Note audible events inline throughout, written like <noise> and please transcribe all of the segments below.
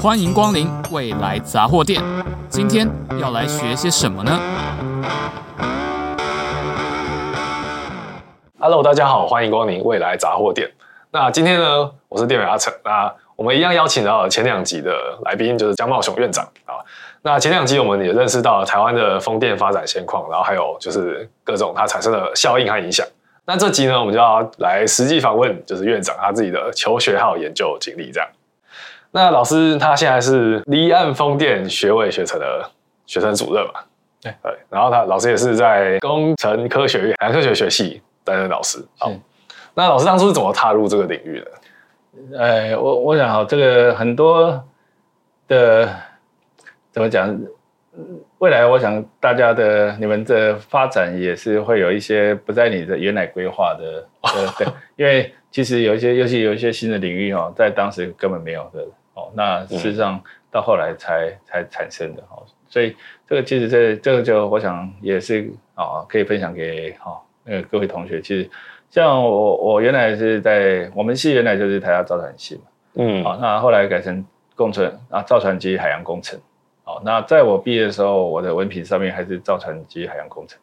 欢迎光临未来杂货店。今天要来学些什么呢？Hello，大家好，欢迎光临未来杂货店。那今天呢，我是店员阿成。那我们一样邀请到了前两集的来宾，就是江茂雄院长啊。那前两集我们也认识到了台湾的风电发展现况，然后还有就是各种它产生的效应和影响。那这集呢，我们就要来实际访问，就是院长他自己的求学还有研究经历这样。那老师他现在是离岸风电学位学程的学生主任嘛？对对。然后他老师也是在工程科学院海洋科学学系担任老师。好，那老师当初是怎么踏入这个领域的？哎，我我想哈，这个很多的怎么讲？未来我想大家的你们的发展也是会有一些不在你的原来规划的，对对，<laughs> 因为其实有一些，尤其有一些新的领域哦，在当时根本没有的哦，那事实上到后来才才产生的哦，所以这个其实这这个就我想也是啊，可以分享给哈那个各位同学。其实像我我原来是在我们系原来就是台大造船系嘛，嗯，好，那后来改成工程啊，造船及海洋工程。哦，那在我毕业的时候，我的文凭上面还是造船及海洋工程，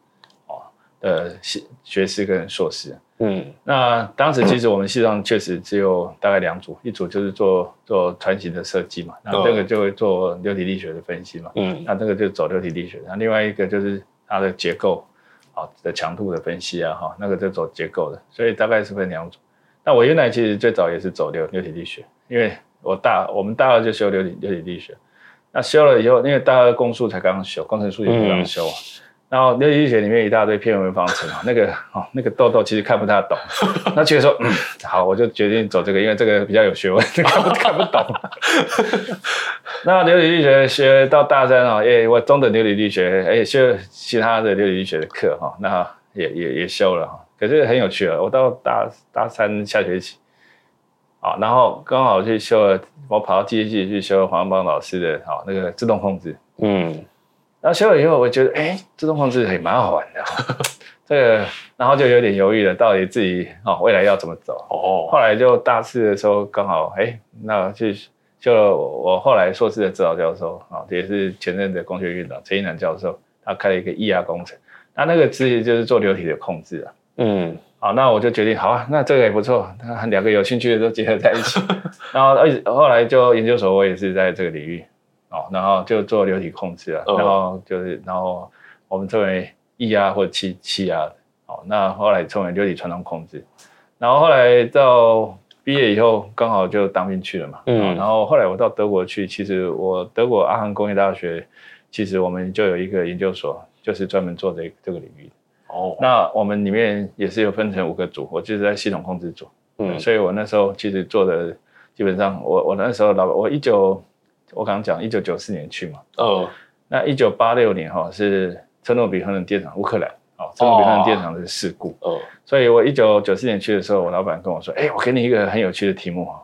哦的学学士跟硕士。嗯，那当时其实我们系上确实只有大概两组，一组就是做做船型的设计嘛，那这个就会做流体力学的分析嘛。嗯，那这个就走流体力学，那另外一个就是它的结构，啊的强度的分析啊，哈，那个就走结构的，所以大概是分两组。那我原来其实最早也是走流流体力学，因为我大我们大二就修流体流体力学。那修了以后，因为大二公数才刚刚修，工程数学才刚修啊。嗯、然后流体力学里面一大堆偏文方程啊，<laughs> 那个哦，那个豆豆其实看不太懂。<laughs> 那觉得说，嗯，好，我就决定走这个，因为这个比较有学问，<laughs> 看不看不懂。那流体力学学到大三啊，哎，我中等流体力学，哎，修其他的流体力学的课哈，那也也也修了哈。可是很有趣啊，我到大大三下学期。啊，然后刚好去修了，我跑到机械系去修了黄邦老师的，好那个自动控制，嗯，然后修了以后，我觉得，哎，自动控制也蛮好玩的，<laughs> 这个，然后就有点犹豫了，到底自己哦未来要怎么走？哦，后来就大四的时候刚好，哎，那去修了我后来硕士的指导教授，啊，也是前任的工学院长陈一南教授，他开了一个液压工程，那那个职业就是做流体的控制啊，嗯。好，那我就决定，好啊，那这个也不错，那两个有兴趣的都结合在一起。<laughs> 然后，后来就研究所，我也是在这个领域，哦，然后就做流体控制啊，然后就是，然后我们称为液压或者气气压，哦，那后来称为流体传动控制。然后后来到毕业以后，刚好就当兵去了嘛，嗯，然后后来我到德国去，其实我德国阿汉工业大学，其实我们就有一个研究所，就是专门做这这个领域。哦，那我们里面也是有分成五个组，我就是在系统控制组，嗯，所以我那时候其实做的基本上我，我我那时候老我一九，我刚刚讲一九九四年去嘛，哦，那一九八六年哈是车诺比核能电厂乌克兰，哦，车诺比核能电厂的事故，哦，所以我一九九四年去的时候，我老板跟我说，哎、欸，我给你一个很有趣的题目哈，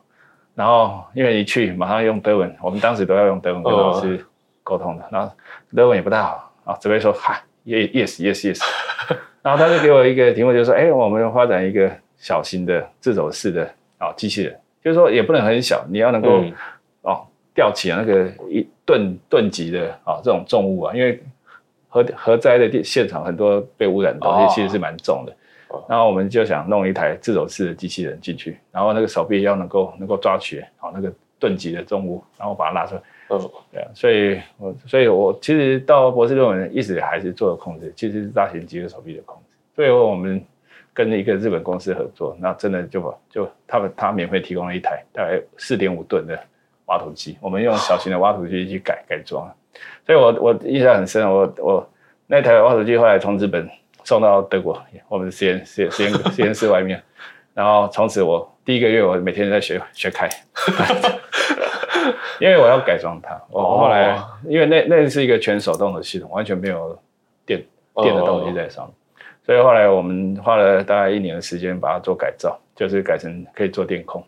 然后因为一去马上用德文，我们当时都要用德文跟老师沟通的，然后德文也不太好啊，只会说嗨。Yes, yes, yes yes。<laughs> 然后他就给我一个题目，就是说，哎，我们要发展一个小型的自走式的啊机器人，就是说也不能很小，你要能够哦吊起那个一吨吨级的啊这种重物啊，因为核核灾的现场很多被污染的东西其实是蛮重的。然后我们就想弄一台自走式的机器人进去，然后那个手臂要能够能够抓取好那个吨级的重物，然后把它拉出来。嗯，对啊，所以我所以我其实到博士论文一直还是做了控制，其实是大型机械手臂的控制。所以我们跟一个日本公司合作，那真的就就他们他免费提供了一台大概四点五吨的挖土机，我们用小型的挖土机去改改装。所以我我印象很深，我我那台挖土机后来从日本送到德国我们实验实验实验 <laughs> 实验室外面，然后从此我第一个月我每天在学学开。<laughs> 因为我要改装它，我后来因为那那是一个全手动的系统，完全没有电电的东西在上面，所以后来我们花了大概一年的时间把它做改造，就是改成可以做电控，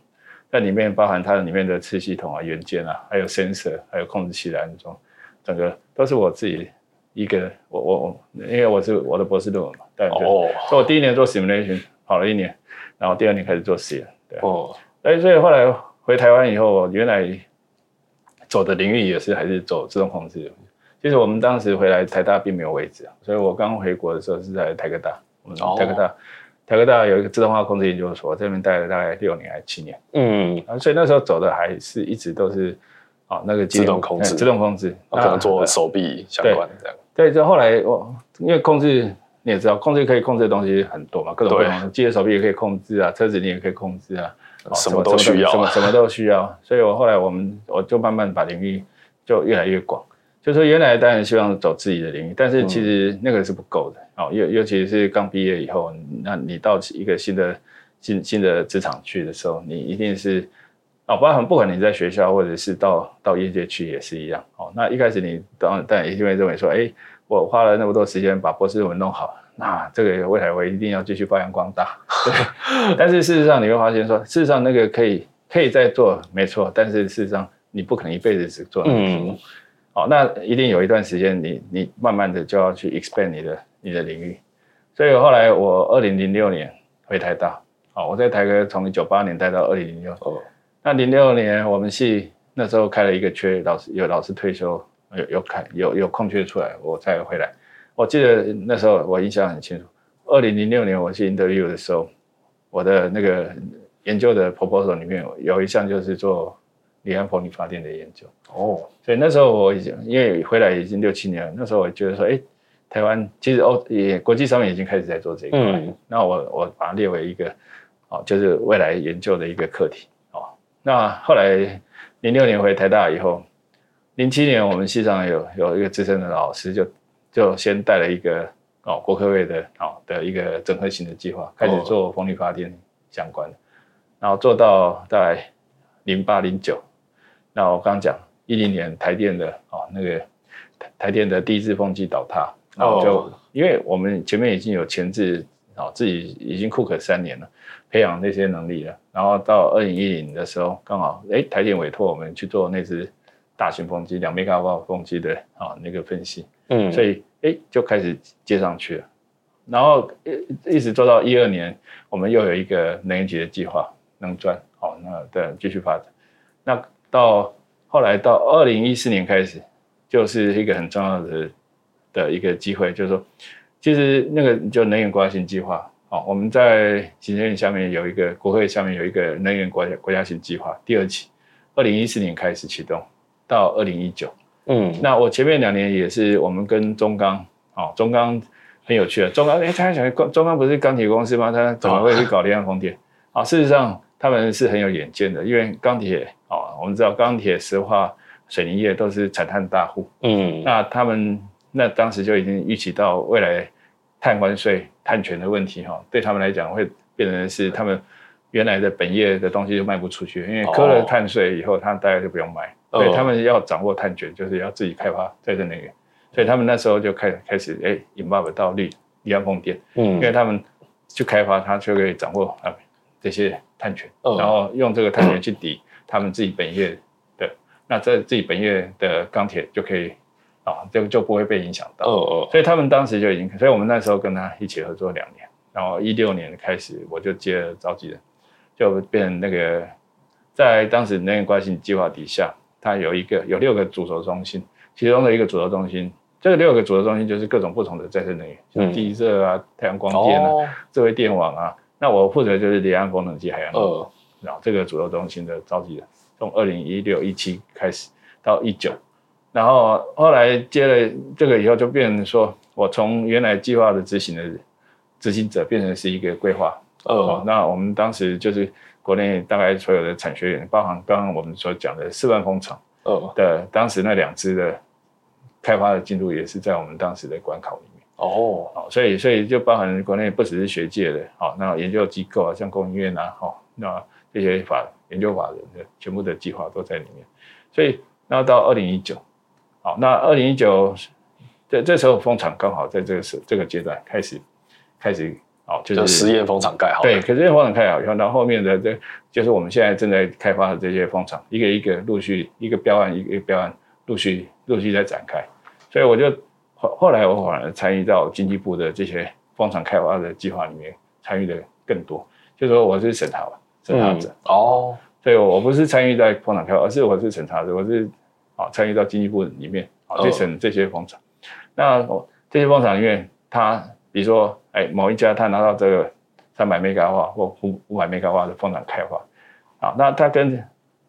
在里面包含它的里面的次系统啊、元件啊，还有 sensor，还有控制器的安装，整个都是我自己一个我我我，因为我是我的博士论文嘛，对，所以我第一年做 simulation 跑了一年，然后第二年开始做实验，对，哦，所以所以后来回台湾以后，原来。走的领域也是还是走自动控制。其实我们当时回来台大并没有位置啊，所以我刚回国的时候是在台科大，我们台科大，哦、台科大有一个自动化控制研究所，在这边待了大概六年还是七年。嗯，啊，所以那时候走的还是一直都是啊那个自动控制，自动控制，可能做手臂相关的这样。对，就后来我因为控制你也知道，控制可以控制的东西很多嘛，各种各样的，机械手臂也可以控制啊，车子你也可以控制啊，什么都需要，什么什么都需要。所以我后来我们我就慢慢把领域就越来越广，就说原来当然希望走自己的领域，但是其实那个是不够的哦，尤尤其是刚毕业以后，那你到一个新的新新的职场去的时候，你一定是哦，包含不管你在学校或者是到到业界去也是一样哦。那一开始你当然但一定会认为说，哎。我花了那么多时间把博士论文弄好，那这个未来我一定要继续发扬光大。<laughs> 对，但是事实上你会发现说，事实上那个可以可以再做，没错。但是事实上你不可能一辈子只做那个题目。好，那一定有一段时间你你慢慢的就要去 expand 你的你的领域。所以后来我二零零六年回台大，好，我在台科从九八年待到二零零六。哦，那零六年我们系那时候开了一个缺，老师有老师退休。有有开有有空缺出来，我再回来。我记得那时候我印象很清楚，二零零六年我去 interview 的时候，我的那个研究的 proposal 里面有一项就是做离岸风力发电的研究。哦，所以那时候我已经因为回来已经六七年了，那时候我觉得说，哎，台湾其实欧也国际上面已经开始在做这一块。嗯，那我我把它列为一个哦，就是未来研究的一个课题。哦，那后来零六年回台大以后。零七年，我们系上有有一个资深的老师就，就就先带了一个哦国科会的哦的一个整合型的计划，开始做风力发电相关的，然后做到大概零八零九，那我刚讲一零年台电的哦那个台台电的第一次风机倒塌，然后就因为我们前面已经有前置哦自己已经 cook 三年了，培养那些能力了，然后到二零一零的时候刚好哎台电委托我们去做那只。大型风机两兆瓦风机的啊那个分析，嗯，所以哎就开始接上去了，然后一一直做到一二年，我们又有一个能源局的计划，能专好那对继续发展。那到后来到二零一四年开始，就是一个很重要的的一个机会，就是说，其实那个就能源国家型计划，好，我们在行政院下面有一个国会下面有一个能源国家国家型计划第二期，二零一四年开始启动。到二零一九，嗯，那我前面两年也是我们跟中钢，哦，中钢很有趣的，中钢，哎，大家想，中钢不是钢铁公司吗？他怎么会去搞离岸风电？啊、哦，事实上他们是很有远见的，因为钢铁，哦，我们知道钢铁、石化、水泥业都是产碳大户，嗯，那他们那当时就已经预期到未来碳关税、碳权的问题，哈，对他们来讲会变成是他们原来的本业的东西就卖不出去，因为课了碳税以后，他大概就不用卖。对，他们要掌握碳权，就是要自己开发再生能源，所以他们那时候就开始开始哎，引爆到绿离岸风电，嗯，因为他们去开发，他就可以掌握啊这些碳权，然后用这个碳权去抵他们自己本业的，那在自己本业的钢铁就可以啊，就就不会被影响到，哦哦，所以他们当时就已经，所以我们那时候跟他一起合作两年，然后一六年开始我就接了召集人，就变成那个在当时能源关系计划底下。它有一个有六个主轴中心，其中的一个主轴中心，这个六个主轴中心就是各种不同的再生能源，像地热啊、太阳光电啊、哦、智慧电网啊。那我负责就是离岸风能及海洋能。哦。然后这个主轴中心的召集人，从二零一六一七开始到一九，然后后来接了这个以后，就变成说我从原来计划的执行的执行者，变成是一个规划。哦。那我们当时就是。国内大概所有的产学研，包含刚刚我们所讲的四万工厂。哦的当时那两支的开发的进度，也是在我们当时的管考里面。哦，好，所以所以就包含国内不只是学界的，好，那研究机构啊，像工研院啊，好，那这些法研究法人的全部的计划都在里面。所以那到二零一九，好，那二零一九这这时候风场刚好在这个时这个阶段开始开始。哦，就是实验风场盖好。对，可是实验风场盖好以后，然后后面的这就是我们现在正在开发的这些风场，一个一个陆续一个标案一个标案陆续陆续在展开。所以我就后后来我反而参与到经济部的这些风场开发的计划里面参与的更多，就是说我是审查审查者、嗯、哦，所以我不是参与在风场开发，而是我是审查者，我是啊参与到经济部里面啊去审这些工厂。那这些工厂里面，它比如说哎某一家他拿到这个三百兆瓦或五五百兆瓦的风场开发，啊，那他跟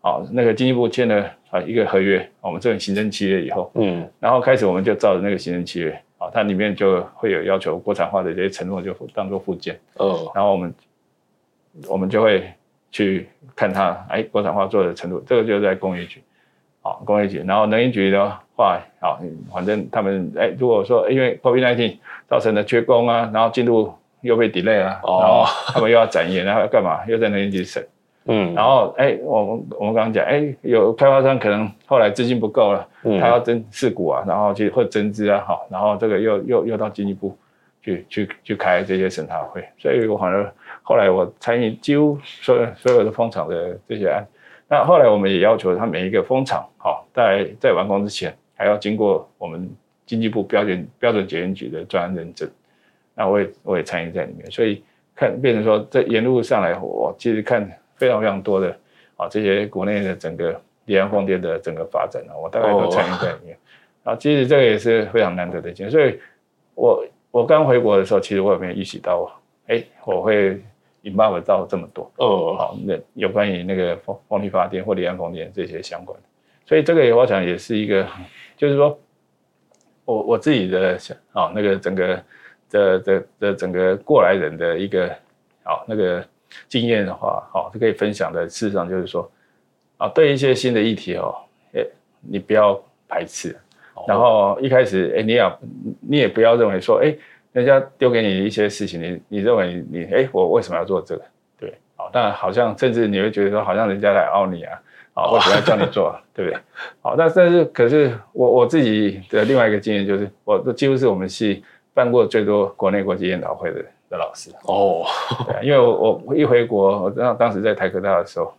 啊那个经济部签了啊一个合约，我们这种行政契约以后，嗯，然后开始我们就照着那个行政契约。它里面就会有要求国产化的这些承诺，就当做附件。哦，然后我们我们就会去看它，哎，国产化做的程度，这个就是在工业局，好，工业局。然后能源局的话，好，反正他们，哎，如果说因为 COVID-19 造成的缺工啊，然后进度又被 delay 了，哦，然后他们又要展延，然后要干嘛？又在能源局审。嗯，然后哎，我们我们刚刚讲，哎，有开发商可能后来资金不够了，嗯，他要增持股啊，然后去或增资啊，好，然后这个又又又到经济部去去去开这些审查会，所以我反而后来我参与几乎所有所有的风场的这些案，那后来我们也要求他每一个风场，好，在在完工之前还要经过我们经济部标准标准检验局的专案认证，那我也我也参与在里面，所以看变成说这沿路上来，我其实看。非常非常多的啊，这些国内的整个离岸风电的整个发展啊，我大概都参与在里面。啊，其实这个也是非常难得的经验。所以我我刚回国的时候，其实我也没有意识到，哎，我会引爆到这么多哦。好，那有关于那个风风力发电或离岸风电这些相关的，所以这个也我想也是一个，就是说我我自己的啊那个整个的的的整个过来人的一个啊那个。经验的话，好，可以分享的。事实上就是说，啊，对一些新的议题哦，哎，你不要排斥，然后一开始，哎，你也你也不要认为说，哎，人家丢给你一些事情，你你认为你，哎，我为什么要做这个？对，好，但好像甚至你会觉得说，好像人家来凹你啊，啊，为什么要叫你做，<laughs> 对不对？好，那但是可是我我自己的另外一个经验就是，我都几乎是我们系办过最多国内国际研讨会的。的老师哦，对，因为我我一回国，我当当时在台科大的时候，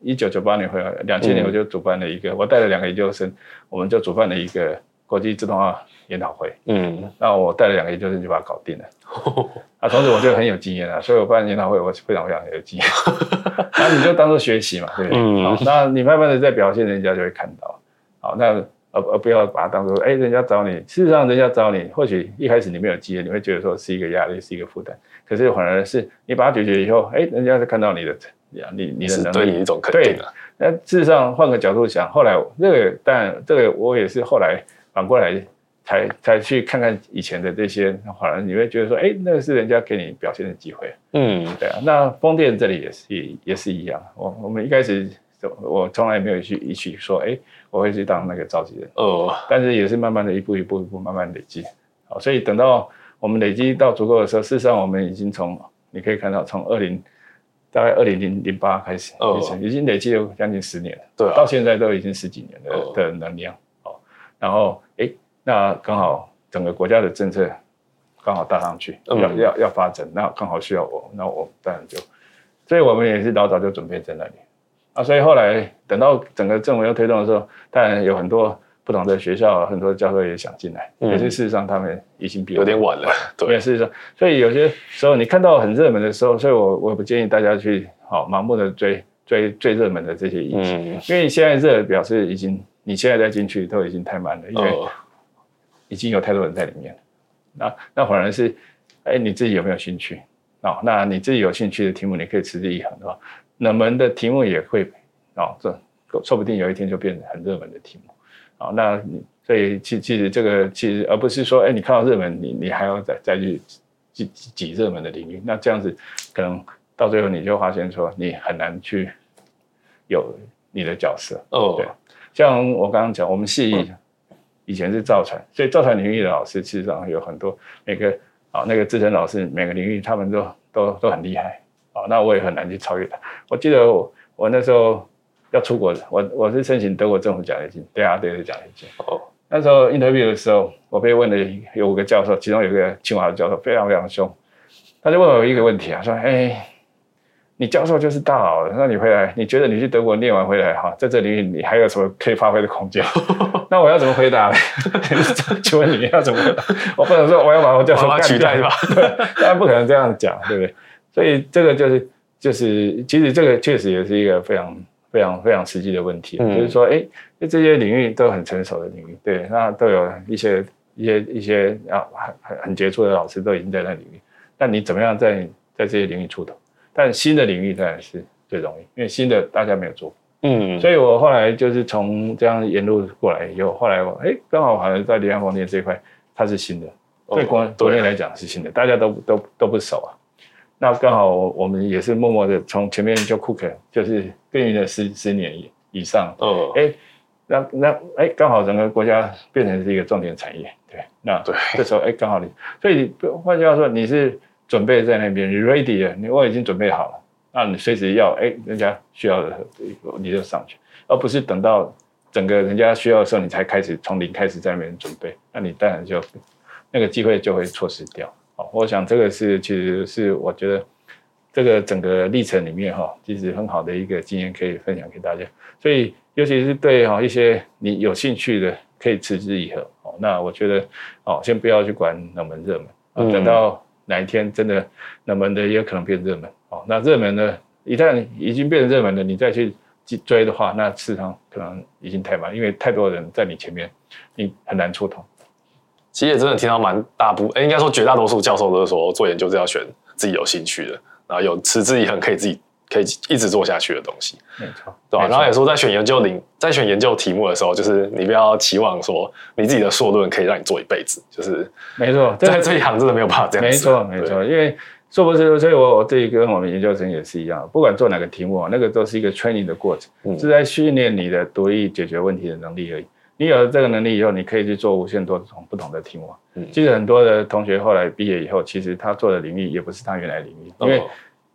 一九九八年回来，两千年我就主办了一个，嗯、我带了两个研究生，我们就主办了一个国际自动化研讨会。嗯，那我带了两个研究生就把它搞定了。哦、啊，同时我就很有经验了，所以我办研讨会我非常非常有经验。<laughs> 那你就当做学习嘛，对不对？嗯，好，那你慢慢的在表现，人家就会看到。好，那。而而不要把它当做，哎，人家找你，事实上人家找你，或许一开始你没有经验，你会觉得说是一个压力，是一个负担。可是反而是你把它解决以后，哎，人家是看到你的，你你的能力，对你一种肯定。对，那事实上换个角度想，后来这个，但这个我也是后来反过来才才去看看以前的这些，反而你会觉得说，哎，那个是人家给你表现的机会。嗯，对啊。那风电这里也是也也是一样，我我们一开始。我从来没有去一起说，哎，我会去当那个召集人。哦，但是也是慢慢的一步一步一步慢慢累积。好，所以等到我们累积到足够的时候，事实上我们已经从你可以看到，从二零大概二零零零八开始，哦，已经累积了将近十年了。对，到现在都已经十几年的的能量。哦，然后哎，那刚好整个国家的政策刚好搭上去，要要要发展，那刚好需要我，那我当然就，所以我们也是老早就准备在那里。啊，所以后来等到整个政府要推动的时候，当然有很多不同的学校，很多教授也想进来，可是、嗯、事实上他们已经比有点晚了。<laughs> 对，事实上，所以有些时候你看到很热门的时候，所以我我不建议大家去好盲目的追追最热门的这些议题，嗯、因为现在热表示已经你现在再进去都已经太慢了，因为已经有太多人在里面。那那反而是，哎，你自己有没有兴趣？哦，那你自己有兴趣的题目，你可以持之以恒，的话。冷门的题目也会，哦，这说不定有一天就变成很热门的题目，啊，那你所以其其实这个其实而不是说，哎，你看到热门，你你还要再再去挤挤热门的领域，那这样子可能到最后你就发现说，你很难去有你的角色哦。对，像我刚刚讲，我们系以前是造船，所以造船领域的老师其实上有很多，每个啊那个资深老师每个领域他们都都都很厉害。哦，那我也很难去超越他。我记得我我那时候要出国，我我是申请德国政府奖学金，对啊，对的奖学金。哦，那时候 interview 的时候，我被问了有五个教授，其中有一个清华的教授非常非常凶，他就问我一个问题啊，说：“哎，你教授就是大佬了，那你回来，你觉得你去德国念完回来哈，在这里你还有什么可以发挥的空间？” <laughs> 那我要怎么回答呢？请问你要怎么回答？我不能说我要把我教授取代吧？<laughs> 当然不可能这样讲，对不对？所以这个就是就是，其实这个确实也是一个非常非常非常实际的问题，嗯、就是说，哎，这些领域都很成熟的领域，对，那都有一些一些一些啊很很很杰出的老师都已经在那领域，但你怎么样在在这些领域出头？但新的领域当然是最容易，因为新的大家没有做过，嗯，所以我后来就是从这样沿路过来以后，后来我哎刚好好像在离岸风电这一块它是新的，对国国内来讲是新的，大家都都都不熟啊。那刚好我们也是默默的从前面就 cook，就是耕耘了十十年以以上。哦，哎，那那哎，刚好整个国家变成是一个重点产业。对，那对，这时候哎，刚好你，所以换句话说，你是准备在那边，你 ready 了，你我已经准备好了，那你随时要哎，人家需要的你就上去，而不是等到整个人家需要的时候你才开始从零开始在那边准备，那你当然就那个机会就会错失掉。我想这个是，其实是我觉得这个整个历程里面哈，其实很好的一个经验可以分享给大家。所以，尤其是对哈一些你有兴趣的，可以持之以恒。哦，那我觉得哦，先不要去管冷门热门，等到哪一天真的冷门的也有可能变热门。哦，那热门呢，一旦已经变成热门了，你再去追的话，那市场可能已经太晚，因为太多人在你前面，你很难出头。其实也真的听到蛮大部，哎，应该说绝大多数教授都是说做研究是要选自己有兴趣的，然后有持之以恒可以自己可以一直做下去的东西。没错，对吧？然后也说在选研究领，在选研究题目的时候，就是你不要期望说你自己的硕论可以让你做一辈子，就是没错，<laughs> 在这一行真的没有办法这样子。没错，没错，因为硕博士，所以我我这跟我们研究生也是一样，不管做哪个题目啊，那个都是一个 training 的过程，嗯、是在训练你的独立解决问题的能力而已。你有了这个能力以后，你可以去做无限多种不同的题目。嗯，其实很多的同学后来毕业以后，其实他做的领域也不是他原来领域。因为，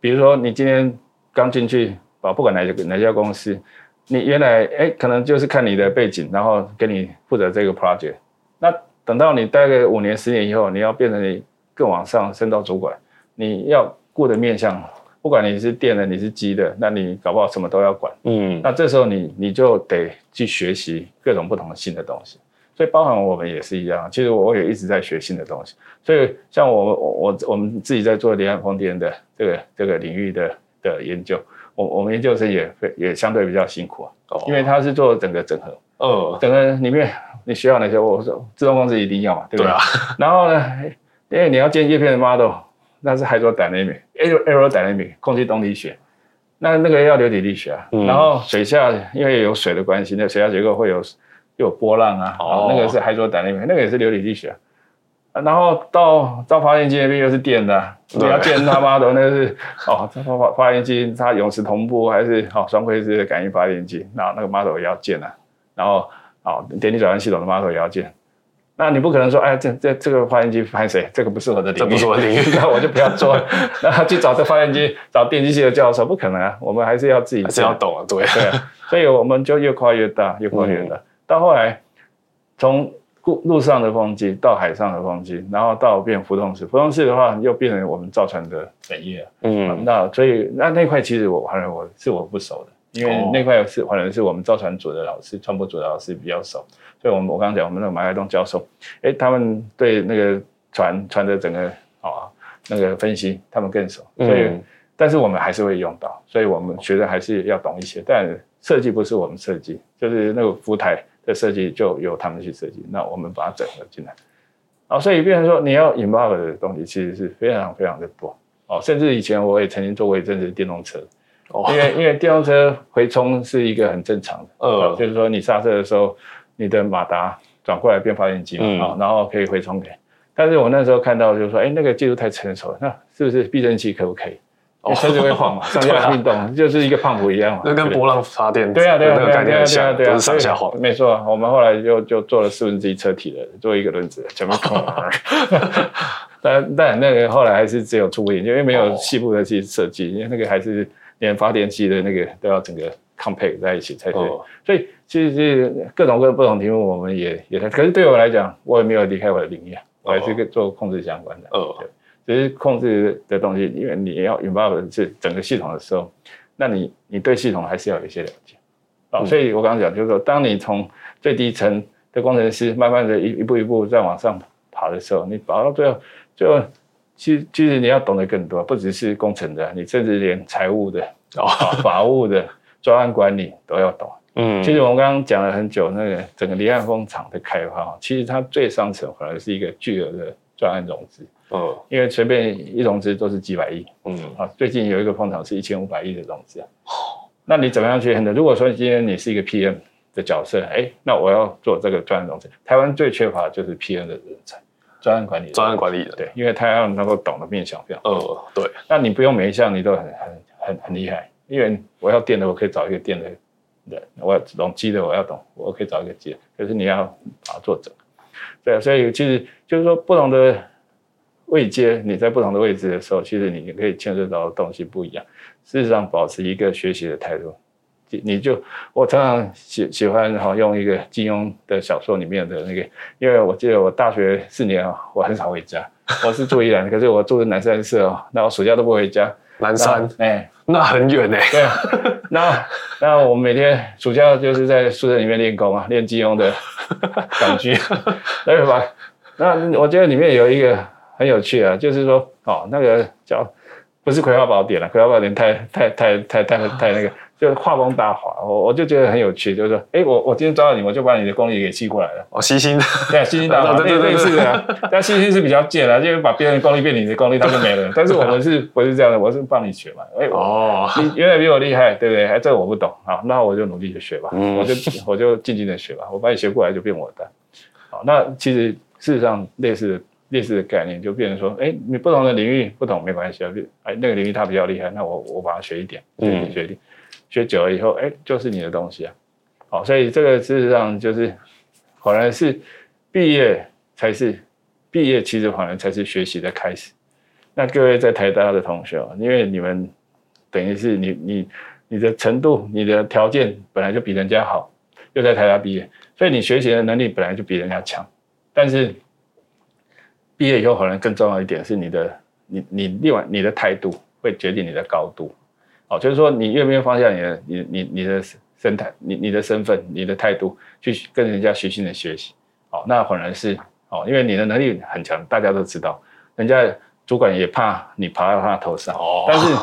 比如说你今天刚进去，啊，不管哪家哪家公司，你原来哎，可能就是看你的背景，然后给你负责这个 project。那等到你待个五年、十年以后，你要变成你更往上升到主管，你要顾的面向。不管你是电的，你是机的，那你搞不好什么都要管。嗯，那这时候你你就得去学习各种不同的新的东西。所以包含我们也是一样，其实我也一直在学新的东西。所以像我我我们自己在做离岸风电的这个这个领域的的研究，我我们研究生也也相对比较辛苦啊，哦、因为他是做整个整合。哦，整个里面你需要哪些？我说自动控制一定要嘛，对不对？对啊。然后呢，因为你要建叶片的 model。那是 hydrodynamic、aerodynamic 空气动力学，那那个要流体力学啊。嗯、然后水下因为有水的关系，那水下结构会有有波浪啊，哦、那个是 hydrodynamic，那个也是流体力学。然后到到发电机那边又是电的，你要建他妈的那个是哦，发发电机它永磁同步还是哦双亏式的感应发电机，那那个 model 也要建啊。然后哦电力转换系统的 model 也要建。那你不可能说，哎，这这这个发电机派谁？这个不是我的领域，这不是我的领域，<laughs> 那我就不要做。<laughs> 然后去找这发电机，找电机系的教授，不可能啊。我们还是要自己，还是要懂啊，对对啊。所以我们就越跨越大，越跨越大。嗯、到后来，从陆陆上的风机到海上的风机，然后到变浮动式，浮动式的话又变成我们造船的本业。嗯，那所以那那块其实我反正我是我不熟的。因为那块是反正是我们造船组的老师、船舶组的老师比较熟，所以我们我刚刚讲我们那个马海东教授，哎，他们对那个船船的整个啊那个分析他们更熟，所以、嗯、但是我们还是会用到，所以我们学的还是要懂一些，但设计不是我们设计，就是那个浮台的设计就由他们去设计，那我们把它整合进来，啊，所以变成说你要 involve 的东西其实是非常非常的多哦，甚至以前我也曾经做过一阵子电动车。哦因为 <laughs> 因为电动车回冲是一个很正常的，呃，就是说你刹车的时候，你的马达转过来变发电机嘛，啊、嗯，然后可以回冲给。但是我那时候看到就是说，哎，那个技术太成熟了，那是不是避震器可不可以？哦，车子会晃嘛，<laughs> 上下运动，就是一个胖虎一样嘛，就跟波浪发电对啊对啊对啊对啊对啊对啊，上下晃，没错。我们后来就就做了四分之一车体的，做一个轮子，全部空。<laughs> 但但那个后来还是只有初步研究，因为没有细部的去设计，因为那个还是。连发电机的那个都要整个 compact 在一起才对，哦、所以其实是各种各不同题目，我们也也在。可是对我来讲，我也没有离开我的领域，我还是个做控制相关的。哦，对，只是控制的东西，因为你要 involve 是整个系统的时候，那你你对系统还是要有一些了解。哦，所以我刚刚讲就是说，当你从最低层的工程师，慢慢的一一步一步再往上爬的时候，你爬到最后，最后。其实，其实你要懂得更多，不只是工程的，你甚至连财务的、啊、法务的、专案管理都要懂。嗯，其实我们刚刚讲了很久，那个整个离岸风场的开发，其实它最上层反而是一个巨额的专案融资。嗯，因为随便一融资都是几百亿。嗯，啊，最近有一个风场是一千五百亿的融资啊。那你怎么样去 handle？如果说今天你是一个 PM 的角色，哎，那我要做这个专案融资，台湾最缺乏的就是 PM 的人才，专案管理。专案管理的，对，因为他要能够懂得面向非常呃，对。那你不用每一项你都很很很很厉害，因为我要电的，我可以找一个电的人；我要懂机的，我要懂，我可以找一个机的。可是你要把它做整，对，所以其实就是说不同的位阶，你在不同的位置的时候，其实你可以牵涉到的东西不一样。事实上，保持一个学习的态度，你就我常常喜喜欢哈用一个金庸的小说里面的那个，因为我记得我大学四年啊，我很少回家，我是住宜兰，<laughs> 可是我住的南山社哦，那我暑假都不回家。南山，哎、欸，那很远哎。对啊，那那我每天暑假就是在宿舍里面练功啊，练金庸的港剧，<laughs> 对吧？那我觉得里面有一个很有趣啊，就是说哦，那个叫。不是《葵花宝典》了，《葵花宝典》太太太太太太那个，就是画风大滑，我我就觉得很有趣，就是说，哎，我我今天抓到你，我就把你的功力给寄过来了。哦，吸星，对，吸星大 <laughs> 法，对对对，类似的。<laughs> 但吸星是比较贱啊，就是把别人的功力变你的功力，他就没了。但是我们是不是这样的？我是帮你学嘛。哎，哦，你原来比我厉害，对不对？哎，这个我不懂，好，那我就努力的学吧，我就我就静静的学吧，我把你学过来就变我的。好，那其实事实上类似的。类似的概念就变成说，哎，你不同的领域不同没关系啊，哎，那个领域他比较厉害，那我我把它学一点，学一点，学一点，学久了以后，哎，就是你的东西啊。好，所以这个事实上就是，反而是毕业才是毕业，其实反而才是学习的开始。那各位在台大的同学，因为你们等于是你你你的程度、你的条件本来就比人家好，又在台大毕业，所以你学习的能力本来就比人家强，但是。毕业以后，可能更重要一点是你的，你你另外你的态度会决定你的高度，哦，就是说你愿不愿意放下你的你你你的身态，你你的身份，你的态度去跟人家虚心的学习，哦，那反而是哦，因为你的能力很强，大家都知道，人家主管也怕你爬到他头上，哦，但是。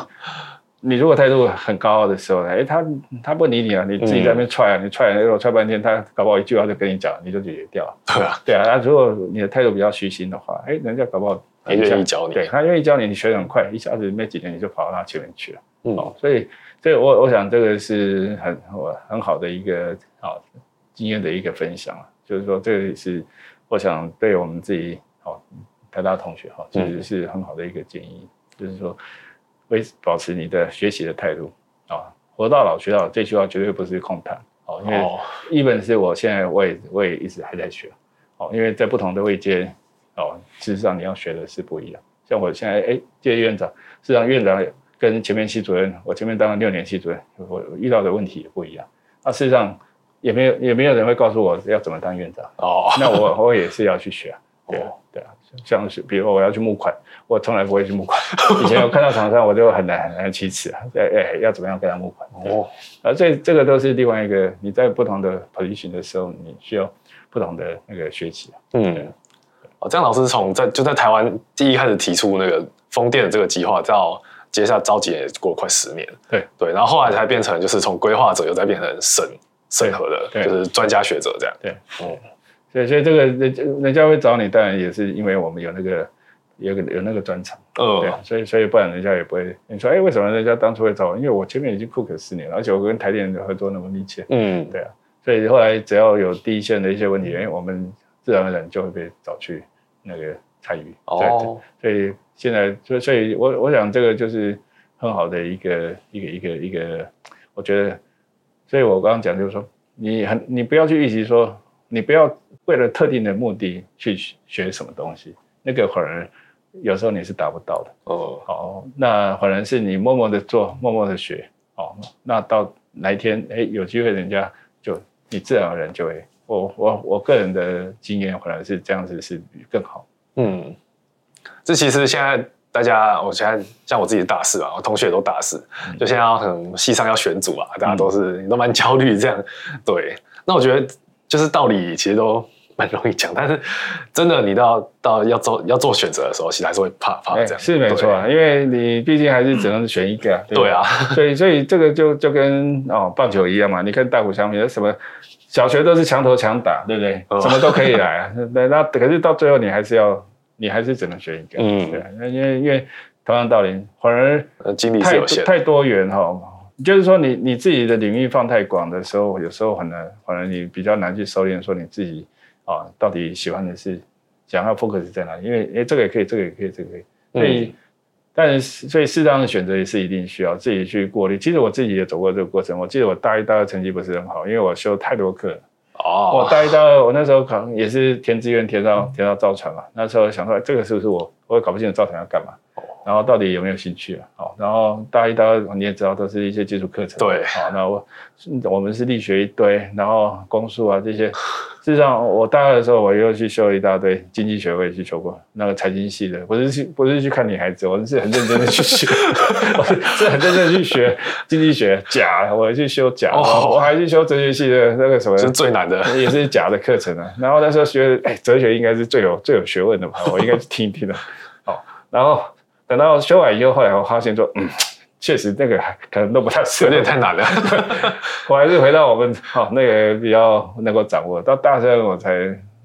你如果态度很高傲的时候呢？哎，他他不理你了，你自己在那边踹啊，嗯、你踹啊，踹半天，他搞不好一句话就跟你讲，你就解决掉了。对啊，对啊。那如果你的态度比较虚心的话，哎，人家搞不好他愿意教你，对他愿意教你，你学得很快，一下子没几年你就跑到他前面去了。嗯，哦，所以，所以我我想这个是很我很好的一个好经验的一个分享啊，就是说这个是我想对我们自己哦台大同学哈，其实是很好的一个建议，嗯、就是说。维保持你的学习的态度。啊，活到老学到老这句话绝对不是空谈。哦，因为一本是我现在我也我也一直还在学。哦，因为在不同的位阶哦，事实上你要学的是不一样。像我现在哎接院长，事实上院长跟前面系主任，我前面当了六年系主任，我遇到的问题也不一样。那事实上也没有也没有人会告诉我要怎么当院长。哦，那我我也是要去学，对对啊。像是比如我要去募款，我从来不会去募款。<laughs> 以前我看到厂商，我就很难很难启齿啊。<laughs> 哎，要怎么样跟他募款？哦，而这这个都是另外一个你在不同的 position 的时候，你需要不同的那个学习。嗯，哦，这样老师从在就在台湾第一开始提出那个风电的这个计划，到接下来召集也过了快十年。对对，然后后来才变成就是从规划者又再变成审审核的，就是专家学者这样。对，嗯。对，所以这个人人家会找你，当然也是因为我们有那个有个有那个专长，嗯，对，所以所以不然人家也不会。你说，哎，为什么人家当初会找我？因为我前面已经 cook 四年了，而且我跟台电的合作那么密切，嗯，对啊，所以后来只要有第一线的一些问题，哎，我们自然而然就会被找去那个参与。哦，所以现在，所以所以我我想这个就是很好的一个一个一个一个，我觉得，所以我刚刚讲就是说，你很你不要去预期说。你不要为了特定的目的去学什么东西，那个反而有时候你是达不到的。哦，好，那反而是你默默的做，默默的学。哦，那到哪一天，哎，有机会，人家就你自然而然就会。我我我个人的经验反而是这样子是更好。嗯，这其实现在大家，我现在像我自己的大四啊，我同学也都大四，嗯、就现在要很系上要选组啊，大家都是、嗯、都蛮焦虑这样。对，那我觉得。就是道理其实都蛮容易讲，但是真的你到到要做要做选择的时候，其实还是会怕怕这样。是没错啊，因为你毕竟还是只能选一个。对啊，所以所以这个就就跟哦棒球一样嘛，你看大谷相比什么小学都是强投强打，对不对？什么都可以来啊。那那可是到最后你还是要你还是只能选一个。嗯，对，因为因为同样道理，反而精力是有限，太多元哈。就是说，你你自己的领域放太广的时候，有时候很难，可能你比较难去收敛，说你自己啊，到底喜欢的是想要 focus 在哪里？因为诶，这个也可以，这个也可以，这个可以。所以，嗯、但是所以适当的选择也是一定需要自己去过滤。其实我自己也走过这个过程。我记得我大一、大二成绩不是很好，因为我修太多课了。哦。我大一、大二，我那时候可能也是填志愿填到填到造船嘛。那时候想说，这个是不是我？我也搞不清楚造船要干嘛。然后到底有没有兴趣啊？好，然后大一、大二你也知道，都是一些基础课程。对，好，那我我们是力学一堆，然后公数啊这些。<laughs> 事实上，我大二的时候，我又去修了一大堆经济学，我也去修过那个财经系的，不是去不是去看女孩子，我是很认真的去学，<laughs> 我是很认真的去学经济学假，我去修假，哦、我还去修哲学系的那个什么，是最难的，也是假的课程啊。然后那时候学，哎，哲学应该是最有最有学问的吧？我应该去听一听的。好，然后。等到修完以后，后来我发现说，嗯，确实那个可能都不太适合，有点太难了。<laughs> 我还是回到我们哦那个比较能够掌握。到大三我才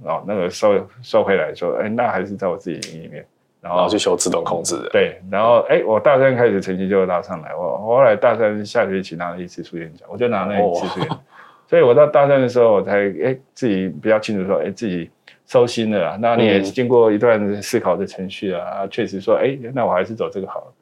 哦那个收收回来说，哎，那还是在我自己领域里面，然后，去修自动控制的。对，然后哎，我大三开始成绩就拉上来。我我后来大三下学期拿了一次书卷奖，我就拿那一次书卷奖。哦、所以我到大三的时候，我才哎自己比较清楚说，哎自己。收心了，那你也经过一段思考的程序啊，确、嗯、实说，哎，那我还是走这个好了，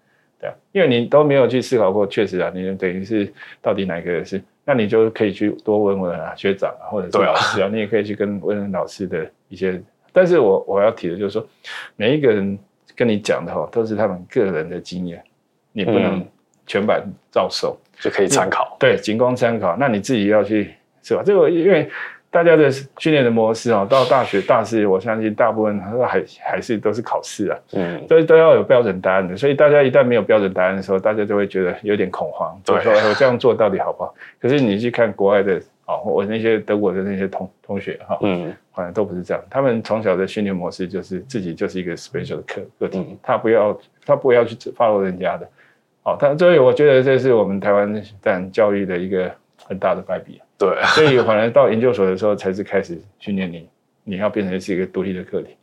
对啊，因为你都没有去思考过，确实啊，你等于是到底哪个是，那你就可以去多问问啊学长啊，或者是老师啊，啊你也可以去跟问问老师的一些，但是我我要提的就是说，每一个人跟你讲的哈，都是他们个人的经验，你不能全盘照收，嗯、就可以参考，对，仅供参考，那你自己要去是吧？这个因为。大家的训练的模式啊，到大学大四，我相信大部分还还是都是考试啊，嗯，所以都要有标准答案的。所以大家一旦没有标准答案的时候，大家就会觉得有点恐慌，对，说我这样做到底好不好？可是你去看国外的啊，我那些德国的那些同同学哈，嗯，好像都不是这样。他们从小的训练模式就是自己就是一个 special 的课个体，他不要他不要去 follow 人家的，好，但所以我觉得这是我们台湾在教育的一个很大的败笔。对，<laughs> 所以反而到研究所的时候，才是开始训练你，你要变成是一个独立的个体。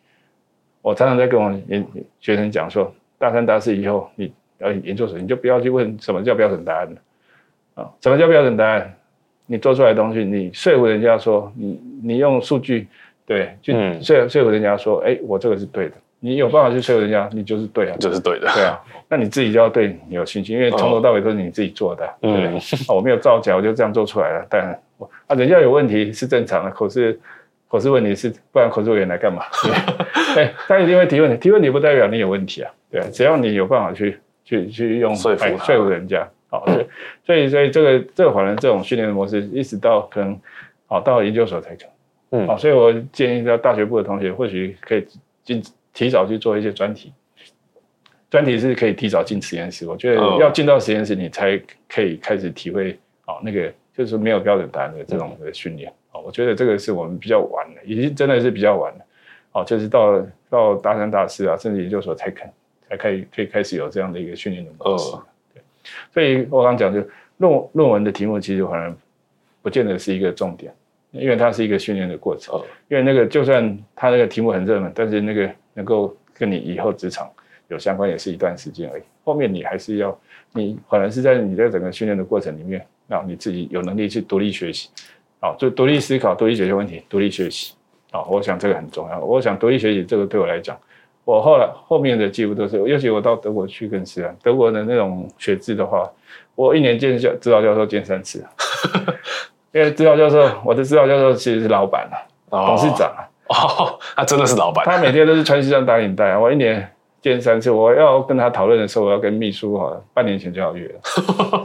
我常常在跟我研学生讲说，大三、大四以后，你要研究所，你就不要去问什么叫标准答案了。啊，什么叫标准答案？你做出来的东西，你说服人家说，你你用数据，对，去说说服人家说，哎，我这个是对的。你有办法去说服人家，你就是对啊，就是对的，对啊。那你自己就要对你有信心，因为从头到尾都是你自己做的，对不对？嗯，我没有造假，我就这样做出来了。但啊，人家有问题是正常的，可是口试问题是，不然口试委员来干嘛？<laughs> 对，他一定会提问题，提问题不代表你有问题啊，对啊。只要你有办法去去去用说服说服人家，好，所以所以这个这个反正这种训练的模式，一直到可能好到研究所才可能，嗯，好，所以我建议到大学部的同学，或许可以进。提早去做一些专题，专题是可以提早进实验室。我觉得要进到实验室，你才可以开始体会哦，那个就是没有标准答案的这种的训练。哦，我觉得这个是我们比较晚的，已经真的是比较晚了。哦，就是到到大三、大四啊，甚至研究所才肯才可以可以开始有这样的一个训练的模式。对，所以我刚讲就论论文的题目，其实反而不见得是一个重点，因为它是一个训练的过程。因为那个就算它那个题目很热门，但是那个能够跟你以后职场有相关，也是一段时间而已。后面你还是要，你可能是在你在整个训练的过程里面，让你自己有能力去独立学习，好，就独立思考、独立解决问题、独立学习，好，我想这个很重要。我想独立学习这个对我来讲，我后来后面的几乎都是，尤其我到德国去更是啊，德国的那种学制的话，我一年见教指导教授见三次，<laughs> 因为指导教授，我的指导教授其实是老板啊，董事长啊。哦，他真的是老板。他每天都是穿西装打领带啊。我一年见三次，我要跟他讨论的时候，我要跟秘书哈，半年前就要约了。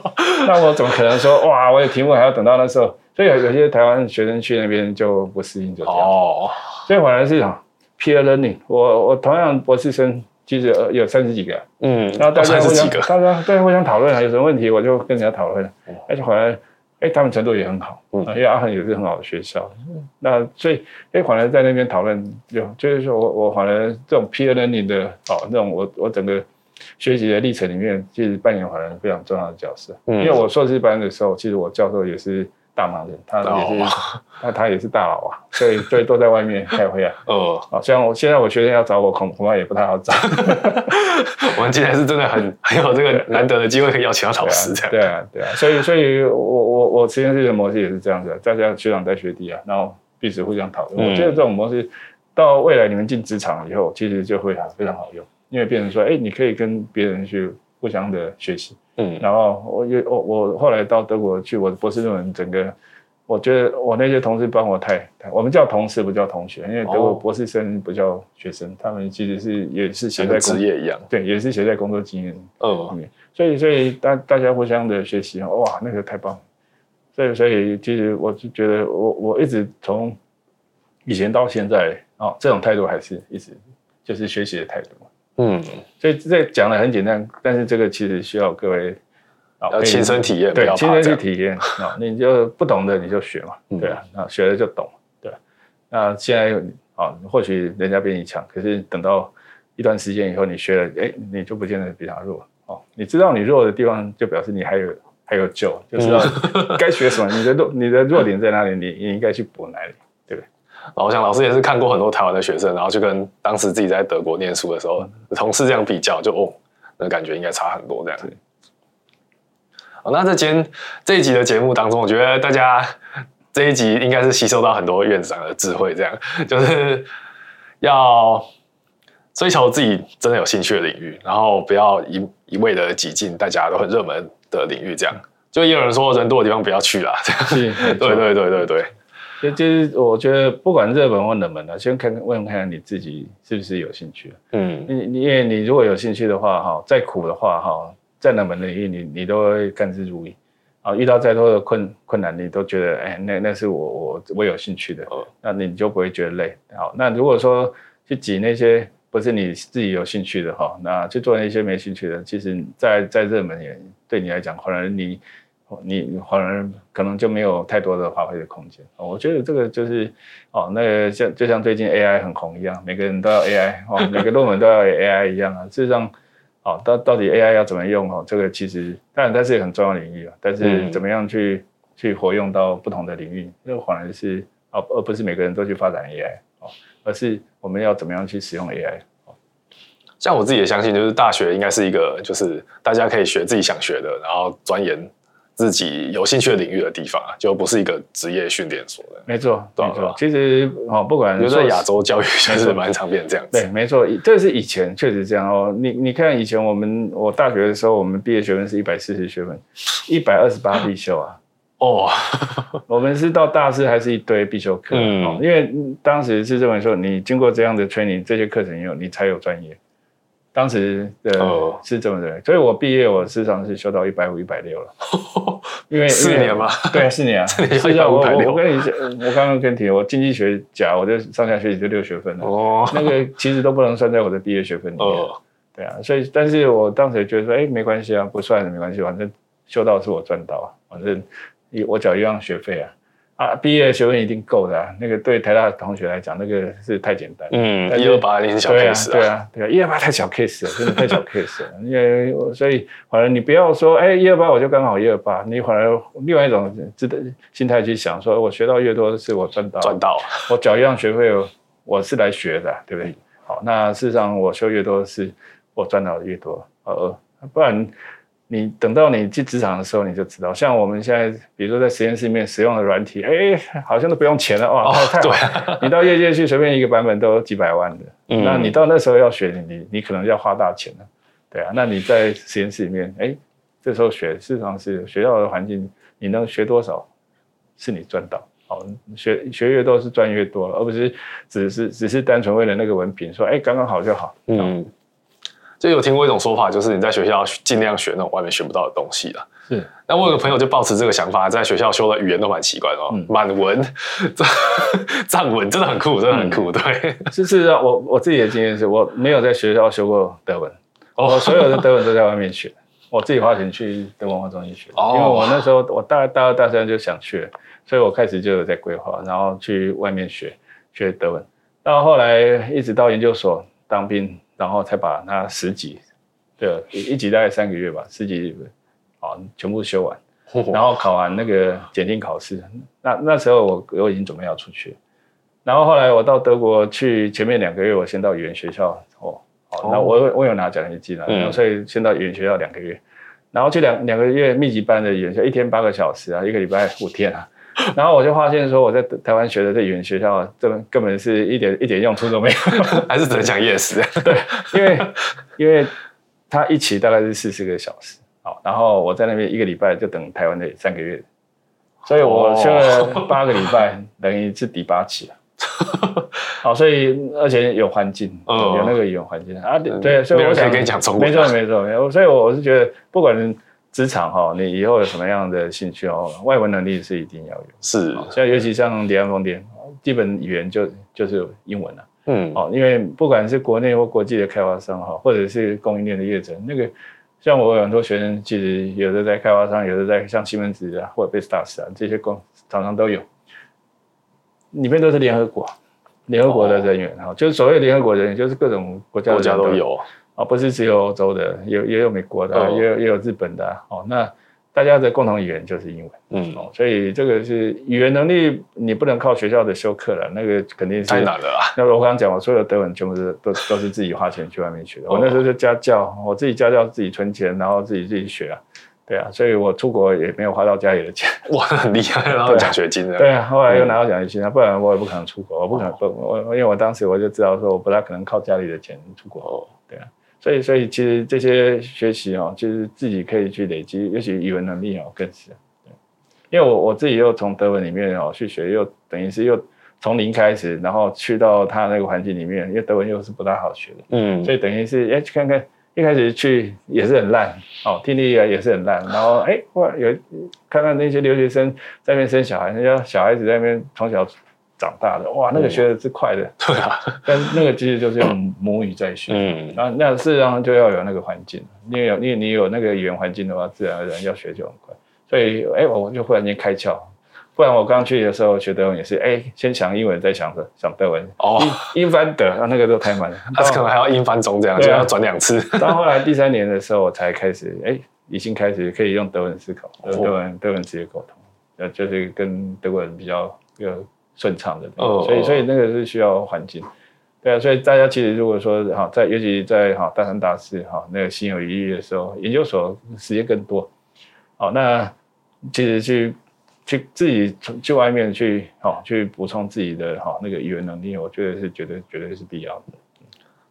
<laughs> 那我怎么可能说哇？我有题目还要等到那时候？所以有有些台湾学生去那边就不适应，就这样。哦。所以反而是哈，peer learning。我我同样博士生其实有三十几个。嗯。然后大家互相，大家大家互相讨论，有什么问题我就跟人家讨论。而且反而哎，他们程度也很好，嗯，因为阿恒也是很好的学校，嗯，那所以哎，反而在那边讨论，就就是说我我反而这种 peer learning 的哦，那种我我整个学习的历程里面，其实扮演反而非常重要的角色，嗯，因为我硕士班的时候，其实我教授也是。大忙人，他也是，他他也是大佬啊，所以所以 <laughs> 都在外面开会啊。哦，啊，虽然我现在我学生要找我，恐恐怕也不太好找。<laughs> 我们今天是真的很 <laughs> 很有这个难得的机会，可以邀请到老师这样。对啊，对啊，所以所以我我我实验室的模式也是这样子，大家学长带学弟啊，然后彼此互相讨论。我觉得这种模式到未来你们进职场以后，其实就会非常好用，因为变成说，哎，你可以跟别人去互相的学习。嗯，然后我又我我后来到德国去，我的博士论文整个，我觉得我那些同事帮我太太，我们叫同事不叫同学，因为德国博士生不叫学生，他们其实是也是写在职业一样，对，也是写在工作经验。里面，所以所以大大家互相的学习，哇，那个太棒。了，所以所以其实我就觉得我我一直从以前到现在，哦，这种态度还是一直就是学习的态度。嗯，所以这讲的很简单，但是这个其实需要各位啊亲身体验，对，亲身去体验啊，你就不懂的你就学嘛，对啊，那学了就懂，对。那现在啊，或许人家比你强，可是等到一段时间以后，你学了，哎，你就不见得比他弱哦。你知道你弱的地方，就表示你还有还有救，就知道该学什么，你的弱你的弱点在哪里，你你应该去补哪里。我想老师也是看过很多台湾的学生，然后就跟当时自己在德国念书的时候同事这样比较，就哦，那感觉应该差很多这样。子。好，那在今天这一集的节目当中，我觉得大家这一集应该是吸收到很多院长的智慧，这样。就是要追求自己真的有兴趣的领域，然后不要一一味的挤进大家都很热门的领域，这样。就也有人说人多的地方不要去啦，这样对对对对对。就就是我觉得不管热门或冷门的，先看看问问看看你自己是不是有兴趣。嗯，你你因为你如果有兴趣的话，哈，再苦的话，哈，再冷门的领域，你你都会甘之如饴。啊，遇到再多的困困难，你都觉得，哎，那那是我我我有兴趣的，哦那你就不会觉得累。好，那如果说去挤那些不是你自己有兴趣的哈，那去做那些没兴趣的，其实再再热门也对你来讲，可能你。你反而可能就没有太多的发挥的空间。我觉得这个就是哦，那个像就像最近 AI 很红一样，每个人都要 AI 哦，每个论文都要 AI 一样啊。事实上，哦，到到底 AI 要怎么用哦？这个其实当然它是一个很重要的领域啊，但是怎么样去去活用到不同的领域，那反而是哦，而不是每个人都去发展 AI 哦，而是我们要怎么样去使用 AI 哦。像我自己也相信，就是大学应该是一个就是大家可以学自己想学的，然后钻研。自己有兴趣的领域的地方啊，就不是一个职业训练所的。没错，没错。其实哦，不管是在亚洲教育，就是蛮常见这样子。对，没错，这是以前确实这样哦。你你看，以前我们我大学的时候，我们毕业学分是一百四十学分，一百二十八必修啊。哦，<laughs> 我们是到大四还是一堆必修课？嗯，因为当时是认为说，你经过这样的 training，这些课程以后，你才有专业。当时的是这么认为，所以我毕业，我事实上是修到一百五、一百六了，<laughs> 因为四年嘛，<laughs> 对，四年啊。事实上，我我跟你我刚刚跟你提，我经济学甲，我就上下学期就六学分了，哦，那个其实都不能算在我的毕业学分里面，哦，对啊，所以，但是我当时觉得说，哎，没关系啊，不算没关系，反正修到是我赚到啊，反正我缴一样学费啊。啊，毕业学问一定够的啊！那个对台大的同学来讲，那个是太简单。嗯，一二八一定是小 case 啊。对啊，对啊，一二八太小 case 了，真的太小 case 了。<laughs> 因为所以，反正你不要说，哎，一二八我就刚好一二八。你反而另外一种值得心态去想，说我学到越多是我赚到，赚到。我缴一样学费，我是来学的，对不对？好，那事实上我修越多，是我赚到的越多。呃，不然。你等到你进职场的时候，你就知道，像我们现在，比如说在实验室里面使用的软体，哎，好像都不用钱了哇！太对，你到业界去随便一个版本都几百万的，嗯，那你到那时候要学，你你可能要花大钱了，对啊。那你在实验室里面，哎，这时候学，事实上是学校的环境，你能学多少，是你赚到。好，学学越多是赚越多了，而不是只是只是单纯为了那个文凭，说哎刚刚好就好，嗯。就有听过一种说法，就是你在学校尽量学那种外面学不到的东西了。是，那我有个朋友就抱持这个想法，在学校修的语言都蛮奇怪的哦，满、嗯、文、<laughs> 藏文，真的很酷，真的很酷。嗯、对，是是啊，我我自己的经验是我没有在学校修过德文，哦、我所有的德文都在外面学。<laughs> 我自己花钱去德文化中心学，哦、因为我那时候我大大二大三就想去了，所以我开始就有在规划，然后去外面学学德文，到后来一直到研究所当兵，然后才把它十级，对，一级大概三个月吧，十级啊全部修完，然后考完那个检定考试，那那时候我我已经准备要出去，然后后来我到德国去，前面两个月我先到语言学校哦。好，那我我有拿奖学金了，嗯、所以先到语言学校两个月，然后去两两个月密集班的语言学校，一天八个小时啊，一个礼拜五天啊，<laughs> 然后我就发现说我在台湾学的这语言学校，这根本是一点一点用处都没有，<laughs> 还是只能讲 <laughs> yes。对，因为因为他一期大概是四十个小时，好，然后我在那边一个礼拜就等台湾的三个月，所以我修了八个礼拜，等于是第八期了。好，所以而且有环境，嗯、有那个语言环境。啊，对，所以我想跟你讲中文，没错没错没错。所以我是觉得，不管职场哈，你以后有什么样的兴趣哦，外文能力是一定要有。是，像尤其像离岸风电，基本语言就就是英文了。嗯，哦，因为不管是国内或国际的开发商哈，或者是供应链的业者，那个像我有很多学生，其实有的在开发商，有的在像西门子啊，或者贝斯达斯啊这些工厂商都有。里面都是联合国，联合国的人员哈，就是所谓联合国人员，就是各种国家的国家都有啊，不是只有欧洲的，有也有美国的，也有也有日本的哦。那大家的共同语言就是英文，嗯，哦，所以这个是语言能力，你不能靠学校的修课了，那个肯定是太难了啊。那我刚刚讲，我所有德文全部是都都是自己花钱去外面学的，我那时候就家教，我自己家教自己存钱，然后自己自己学啊。对啊，所以我出国也没有花到家里的钱。<laughs> 哇，很厉害，然后奖学金的。对啊，后来又拿到奖学金，不然我也不可能出国，我不可能不我，因为我当时我就知道说，我不太可能靠家里的钱出国。哦对啊，所以所以其实这些学习哦，就是自己可以去累积，尤其语文能力哦更是。对，因为我我自己又从德文里面哦去学，又等于是又从零开始，然后去到他那个环境里面，因为德文又是不大好学的，嗯，所以等于是哎去看看。一开始去也是很烂，哦，听力也是很烂，然后哎，哇，有看到那些留学生在那边生小孩，那家小孩子在那边从小长大的，哇，那个学的是快的，对啊，<laughs> 但那个其实就是用母语在学，嗯，然后那事实上就要有那个环境，你有你你有那个语言环境的话，自然而然要学就很快，所以哎，我就忽然间开窍。不然我刚去的时候学德文也是，哎，先想英文，再想着想德文。哦，英翻德，那个都太慢了。<laughs> 他可能还要英翻中这样，就要转两次。<laughs> 到后来第三年的时候，我才开始，哎，已经开始可以用德文思考，德文德文直接沟通，呃，就是跟德国人比较有顺畅的。哦。所以所以那个是需要环境。对啊，所以大家其实如果说哈，在尤其在哈大三大四哈那个心有余力的时候，研究所时间更多。好，那其实去。去自己去外面去好去补充自己的哈那个语言能力，我觉得是绝对绝对是必要的。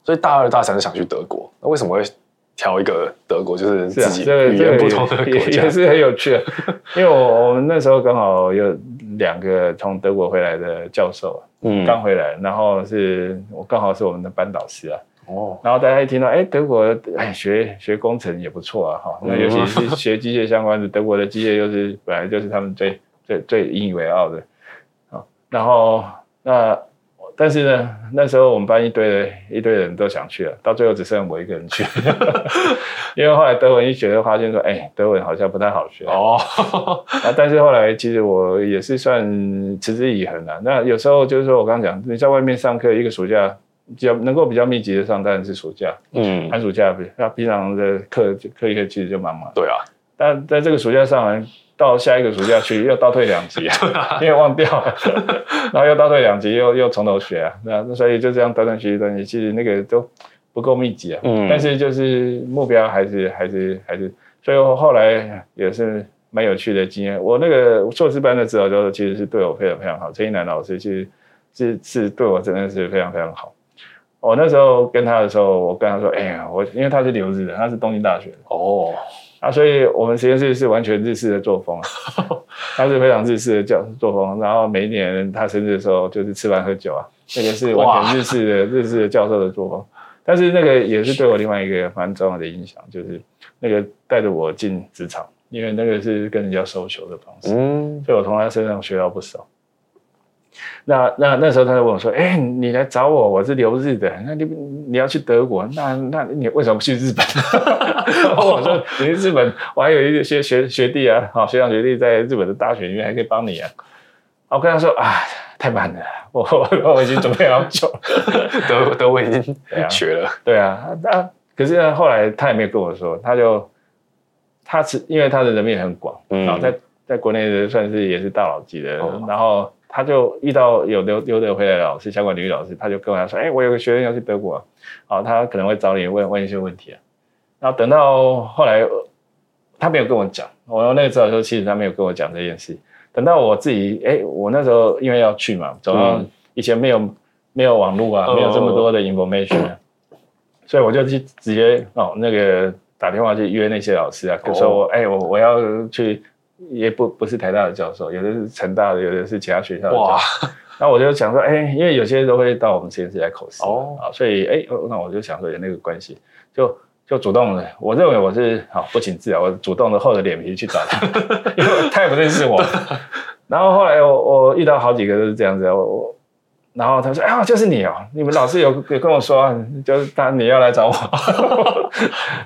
所以大二大三想去德国，那为什么会挑一个德国？就是自己语言不同的国家，也，<laughs> 也是很有趣的。因为我我们那时候刚好有两个从德国回来的教授，嗯，刚回来，然后是我刚好是我们的班导师啊。哦，然后大家一听到哎德国哎学学工程也不错啊哈，那尤其是 <laughs> 学机械相关的，德国的机械又是本来就是他们最。最最引以为傲的，然后那但是呢，那时候我们班一堆人一堆人都想去了，到最后只剩我一个人去，<laughs> 因为后来德文一学就发现说，哎，德文好像不太好学哦。啊，但是后来其实我也是算持之以恒了。那有时候就是说我刚刚讲，你在外面上课，一个暑假比较能够比较密集的上，当然是暑假，嗯，寒暑假比那平常的课课一课其实就忙忙。对啊，但在这个暑假上完。到下一个暑假去又倒退两级 <laughs> 啊，因为忘掉了，<laughs> 然后又倒退两级，又又从头学啊，那所以就这样断断续续断续，其实那个都不够密集啊。嗯，但是就是目标还是还是还是，所以我后来也是蛮有趣的经验。我那个硕士班的指导教授其实是对我非常非常好，陈一南老师其实是是对我真的是非常非常好。我那时候跟他的时候，我跟他说：“哎呀，我因为他是留日的，他是东京大学的哦。”啊，所以我们实验室是完全日式的作风啊，<laughs> 他是非常日式的教作风。然后每一年他生日的时候，就是吃饭喝酒啊，那个是完全日式的日式的教授的作风。但是那个也是对我另外一个蛮重要的影响，就是那个带着我进职场，因为那个是跟人家 social 的方式，嗯，所以我从他身上学到不少。那那那时候他就问我说：“哎、欸，你来找我，我是留日的，那你你要去德国，那那你为什么不去日本？” <laughs> 我说：“你去日本，我还有一些学学弟啊，好学长学弟在日本的大学里面还可以帮你啊。”我跟他说：“啊，太慢了，我我我已经准备好久了，德德文已经学了。<laughs> 对啊”那可是呢，后来他也没有跟我说，他就他是因为他的人脉很广，然后在在国内的算是也是大佬级的，嗯、然后。他就遇到有留留德回来的老师，相关领域老师，他就跟我说：“哎、欸，我有个学生要去德国，好，他可能会找你问问一些问题啊。”然后等到后来，他没有跟我讲，我那个时候说，其实他没有跟我讲这件事。等到我自己，哎、欸，我那时候因为要去嘛，走到以前没有、嗯、没有网络啊，没有这么多的 information，、所以我就去直接哦那个打电话去约那些老师啊，就说我哎、欸、我我要去。也不不是台大的教授，有的是成大的，有的是其他学校的。哇！那我就想说，哎、欸，因为有些人都会到我们实验室来口试哦，啊，所以哎、欸，那我就想说有那个关系，就就主动的，我认为我是好不请自来，我主动的厚着脸皮去找他，<laughs> 因为他也不认识我。<laughs> 然后后来我我遇到好几个都是这样子，我我。然后他说：“啊，就是你哦！你们老师有有跟我说，就是他你要来找我。<laughs> ”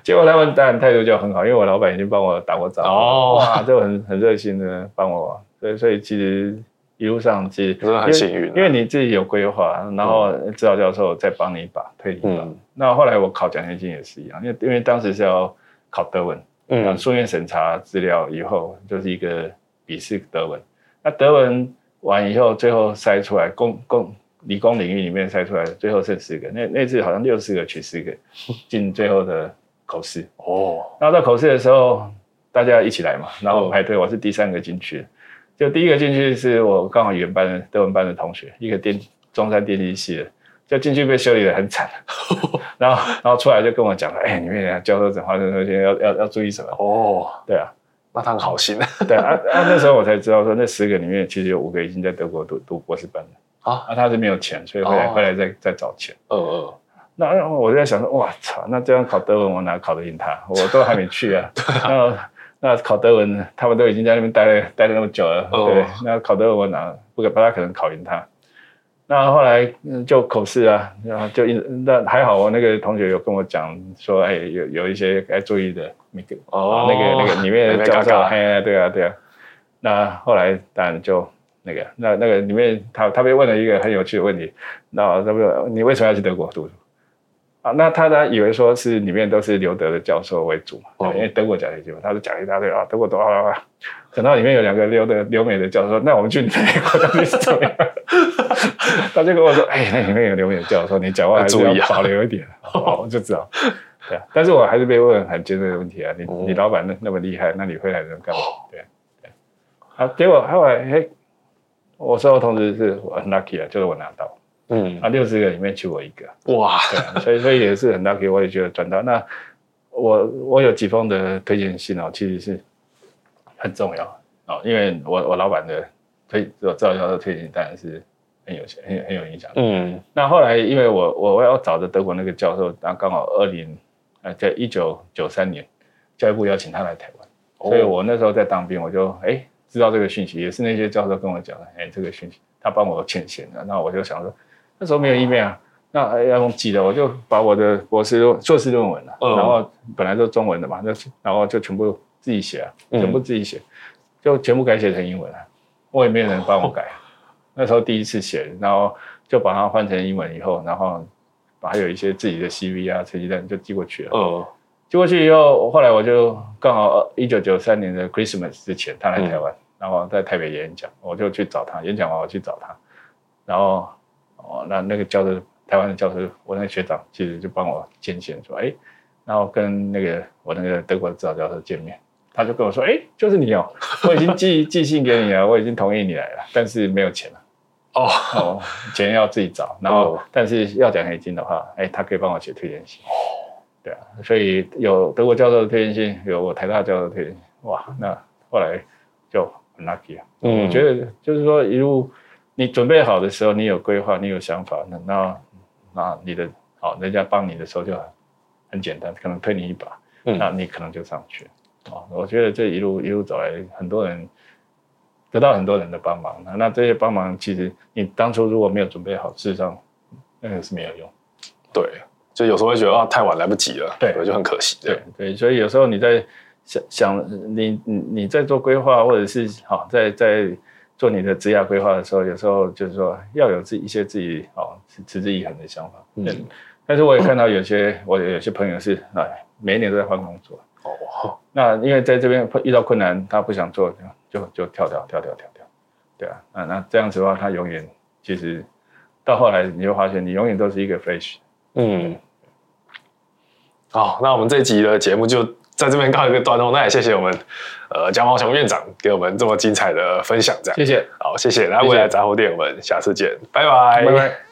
结果他们当然态度就很好，因为我老板已经帮我打过招呼，哦、哇，就很很热心的帮我。所以所以其实一路上其实真的很幸运、啊，因为你自己有规划，然后指导教授再帮你一把推你一把。嗯、那后来我考奖学金也是一样，因为因为当时是要考德文，嗯，书面审查资料以后就是一个笔试德文。那德文完以后，最后筛出来公公。理工领域里面筛出来，最后剩四个。那那次好像六十个取四个，<laughs> 进最后的口试。哦，然后到口试的时候，大家一起来嘛，然后排队。我是第三个进去，就第一个进去是我刚好原班的德文班的同学，一个电中山电机系的，就进去被修理的很惨。<laughs> 然后然后出来就跟我讲了，哎，你们教授讲话的时候要要要注意什么？哦，对啊，那他很好心。对啊，啊那时候我才知道说，那十个里面其实有五个已经在德国读读博士班了。啊，他是没有钱，所以回来回来再再找钱。嗯嗯，那我就在想说，哇操，那这样考德文我哪考得赢他？<laughs> 我都还没去啊。那那考德文，他们都已经在那边待了待了那么久了，对。那考德文我哪不可不大可能考赢他。那后来就口试啊，然后就那还好，我那个同学有跟我讲说，哎，有有一些该注意的那个哦，那个那个里面的教授，哎，对啊对啊。那后来当然就。那个，那那个里面，他他被问了一个很有趣的问题，那他说你为什么要去德国读书？啊，那他呢以为说是里面都是留德的教授为主嘛，哦、因为德国奖学金嘛，他就讲了一大堆啊，德国多好啊，等到里面有两个留德留美的教授，那我们去美国到底是怎么样？<laughs> 他就跟我说，哎，那里面有留美的教授，你讲话还是要保留一点，我 <laughs> 就知道。对啊，但是我还是被问很尖锐的问题啊，你、哦、你老板那那么厉害，那你回来能干嘛？对对，好，结果后来嘿。我收到通知是我很 lucky 啊，就是我拿到，嗯，啊，六十个里面就我一个，哇，对啊，所以所以也是很 lucky，我也觉得赚到。那我我有几封的推荐信哦，其实是很重要。哦，因为我我老板的推我赵教授推荐当然是很有很有很有影响，嗯，那后来因为我我我要找的德国那个教授，然后刚好二零呃在一九九三年教育部邀请他来台湾，哦、所以我那时候在当兵，我就哎。知道这个讯息，也是那些教授跟我讲的。哎，这个讯息，他帮我牵线的。那我就想说，那时候没有 email 啊，那要用寄的，我就把我的博士论、硕士论文了，然后本来都中文的嘛，那然后就全部自己写，啊全部自己写，就全部改写成英文了。我也没有人帮我改，那时候第一次写，然后就把它换成英文以后，然后把还有一些自己的 CV 啊、成绩单就寄过去了。哦。寄过去以后，后来我就刚好一九九三年的 Christmas 之前，他来台湾。然后在台北演讲，我就去找他。演讲完我去找他，然后哦，那那个教授，台湾的教授，我那个学长其实就帮我牵线说，哎，然后跟那个我那个德国的指导教授见面，他就跟我说，哎，就是你哦，<laughs> 我已经寄寄信给你了，我已经同意你来了，但是没有钱了，哦，哦，钱要自己找，然后但是要奖学金的话，哎，他可以帮我写推荐信，对啊，所以有德国教授的推荐信，有我台大教授的推荐信，哇，那后来就。很 lucky 啊，嗯，我觉得就是说，一路你准备好的时候，你有规划，你有想法，那那那你的好，人家帮你的时候就很很简单，可能推你一把，嗯，那你可能就上去了。啊，我觉得这一路一路走来，很多人得到很多人的帮忙。那这些帮忙，其实你当初如果没有准备好，事实上那个是没有用。对，就有时候会觉得啊，太晚来不及了，对，就很可惜。对对，所以有时候你在想想你你你在做规划，或者是好在在做你的职业规划的时候，有时候就是说要有自一些自己哦持之以恒的想法。嗯，但是我也看到有些我有些朋友是啊，每一年都在换工作。哦，那因为在这边遇到困难，他不想做，就就就跳跳跳跳跳跳，对啊，那那这样子的话，他永远其实到后来你会发现，你永远都是一个 fish。嗯，好，那我们这集的节目就在这边告一个段落。那也谢谢我们呃江茂雄院长给我们这么精彩的分享，这样谢谢，好，谢谢。那未来杂货店，我们下次见，拜拜，拜拜。